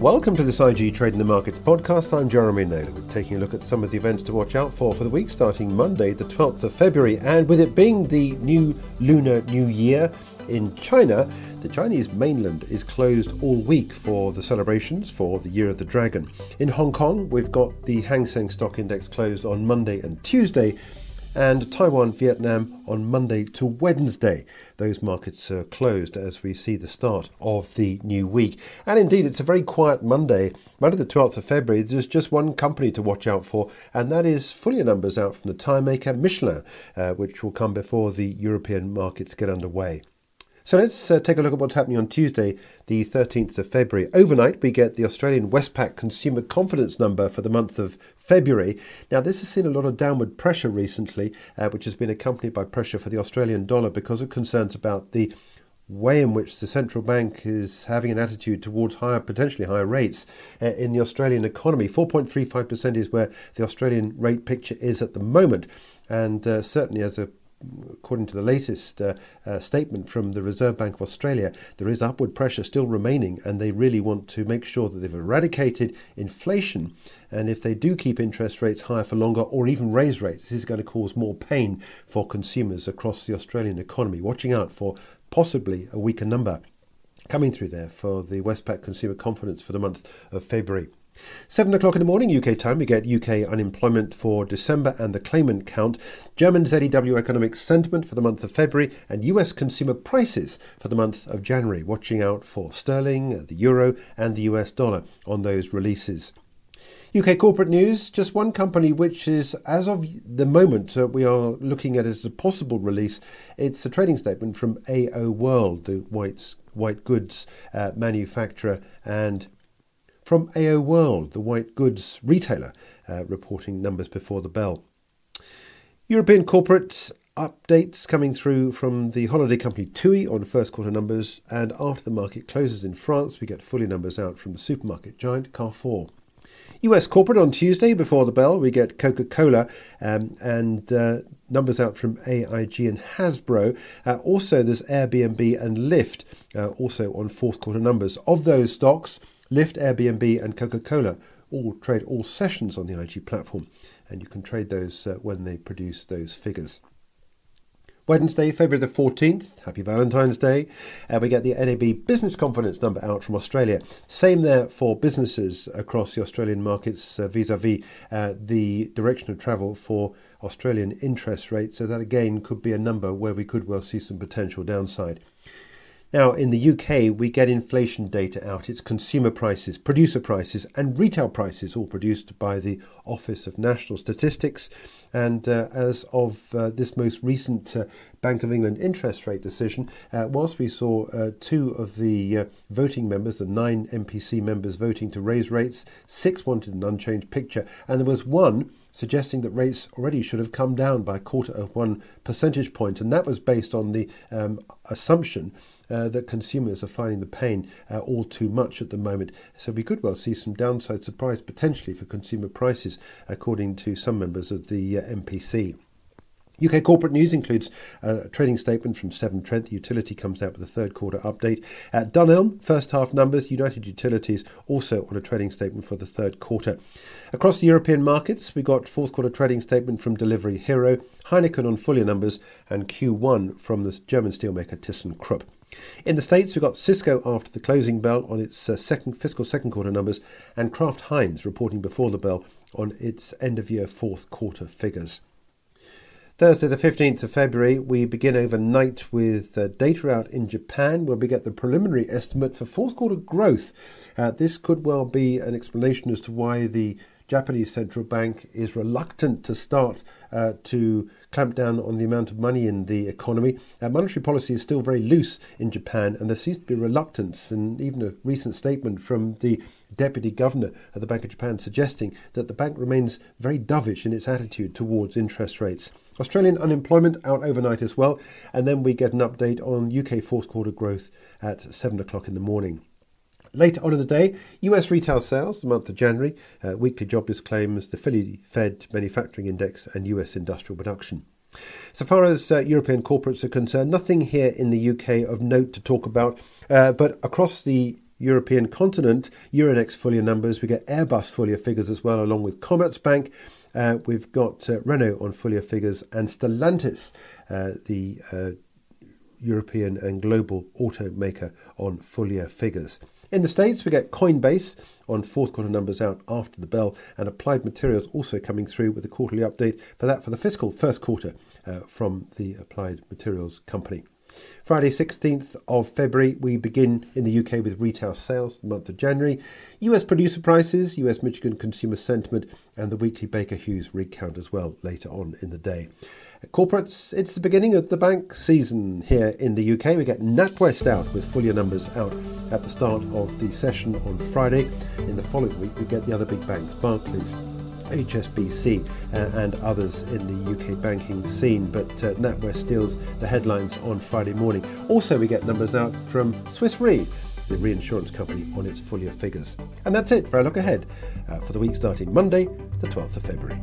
Welcome to this IG Trading the Markets podcast. I'm Jeremy Naylor with taking a look at some of the events to watch out for for the week starting Monday, the 12th of February. And with it being the new Lunar New Year in China, the Chinese mainland is closed all week for the celebrations for the Year of the Dragon. In Hong Kong, we've got the Hang Seng Stock Index closed on Monday and Tuesday and Taiwan, Vietnam on Monday to Wednesday. Those markets are closed as we see the start of the new week. And indeed, it's a very quiet Monday. Monday, the 12th of February, there's just one company to watch out for, and that is full numbers out from the tire maker Michelin, uh, which will come before the European markets get underway. So let's uh, take a look at what's happening on Tuesday, the 13th of February. Overnight, we get the Australian Westpac consumer confidence number for the month of February. Now, this has seen a lot of downward pressure recently, uh, which has been accompanied by pressure for the Australian dollar because of concerns about the way in which the central bank is having an attitude towards higher, potentially higher rates uh, in the Australian economy. 4.35% is where the Australian rate picture is at the moment, and uh, certainly as a according to the latest uh, uh, statement from the Reserve Bank of Australia, there is upward pressure still remaining, and they really want to make sure that they've eradicated inflation. And if they do keep interest rates higher for longer or even raise rates, this is going to cause more pain for consumers across the Australian economy. Watching out for possibly a weaker number coming through there for the Westpac consumer confidence for the month of February. Seven o'clock in the morning UK time, we get UK unemployment for December and the claimant count, German ZEW economic sentiment for the month of February, and US consumer prices for the month of January. Watching out for sterling, the euro, and the US dollar on those releases. UK corporate news, just one company which is, as of the moment, uh, we are looking at as a possible release. It's a trading statement from AO World, the white, white goods uh, manufacturer and from AO World, the white goods retailer, uh, reporting numbers before the bell. European corporate updates coming through from the holiday company TUI on first quarter numbers, and after the market closes in France, we get fully numbers out from the supermarket giant Carrefour. US corporate on Tuesday before the bell, we get Coca Cola um, and uh, numbers out from AIG and Hasbro. Uh, also, there's Airbnb and Lyft, uh, also on fourth quarter numbers. Of those stocks, Lyft, Airbnb, and Coca Cola all trade all sessions on the IG platform, and you can trade those uh, when they produce those figures. Wednesday, February the 14th, happy Valentine's Day. Uh, we get the NAB business confidence number out from Australia. Same there for businesses across the Australian markets vis a vis the direction of travel for Australian interest rates. So, that again could be a number where we could well see some potential downside. Now, in the UK, we get inflation data out. It's consumer prices, producer prices, and retail prices, all produced by the Office of National Statistics. And uh, as of uh, this most recent uh, Bank of England interest rate decision, uh, whilst we saw uh, two of the uh, voting members, the nine MPC members voting to raise rates, six wanted an unchanged picture, and there was one suggesting that rates already should have come down by a quarter of one percentage point, and that was based on the um, assumption uh, that consumers are finding the pain uh, all too much at the moment. So we could well see some downside surprise potentially for consumer prices, according to some members of the uh, MPC. UK corporate news includes a trading statement from Severn Trent. The utility comes out with a third quarter update. At Dunelm, first half numbers. United Utilities also on a trading statement for the third quarter. Across the European markets, we got fourth quarter trading statement from Delivery Hero, Heineken on full year numbers, and Q1 from the German steelmaker ThyssenKrupp. In the States, we got Cisco after the closing bell on its uh, second fiscal second quarter numbers, and Kraft Heinz reporting before the bell on its end of year fourth quarter figures. Thursday, the 15th of February, we begin overnight with uh, data out in Japan where we get the preliminary estimate for fourth quarter growth. Uh, this could well be an explanation as to why the Japanese central bank is reluctant to start uh, to clamp down on the amount of money in the economy. Uh, monetary policy is still very loose in Japan, and there seems to be reluctance, and even a recent statement from the deputy governor of the Bank of Japan suggesting that the bank remains very dovish in its attitude towards interest rates. Australian unemployment out overnight as well, and then we get an update on UK fourth quarter growth at 7 o'clock in the morning. Later on in the day, US retail sales, the month of January, uh, weekly jobless claims, the Philly Fed manufacturing index, and US industrial production. So far as uh, European corporates are concerned, nothing here in the UK of note to talk about, uh, but across the European continent, Euronext year numbers. We get Airbus year figures as well, along with Commerzbank. Uh, we've got uh, Renault on year figures and Stellantis, uh, the uh, European and global automaker, on full year figures. In the States, we get Coinbase on fourth quarter numbers out after the bell, and Applied Materials also coming through with a quarterly update for that for the fiscal first quarter uh, from the Applied Materials company. Friday, 16th of February, we begin in the UK with retail sales, the month of January, US producer prices, US Michigan consumer sentiment, and the weekly Baker Hughes rig count as well later on in the day. Corporates, it's the beginning of the bank season here in the UK. We get NatWest out with full year numbers out at the start of the session on Friday. In the following week, we get the other big banks, Barclays, HSBC uh, and others in the UK banking scene, but uh, NatWest steals the headlines on Friday morning. Also, we get numbers out from Swiss Re, the reinsurance company, on its full year figures. And that's it for our look ahead uh, for the week starting Monday, the 12th of February.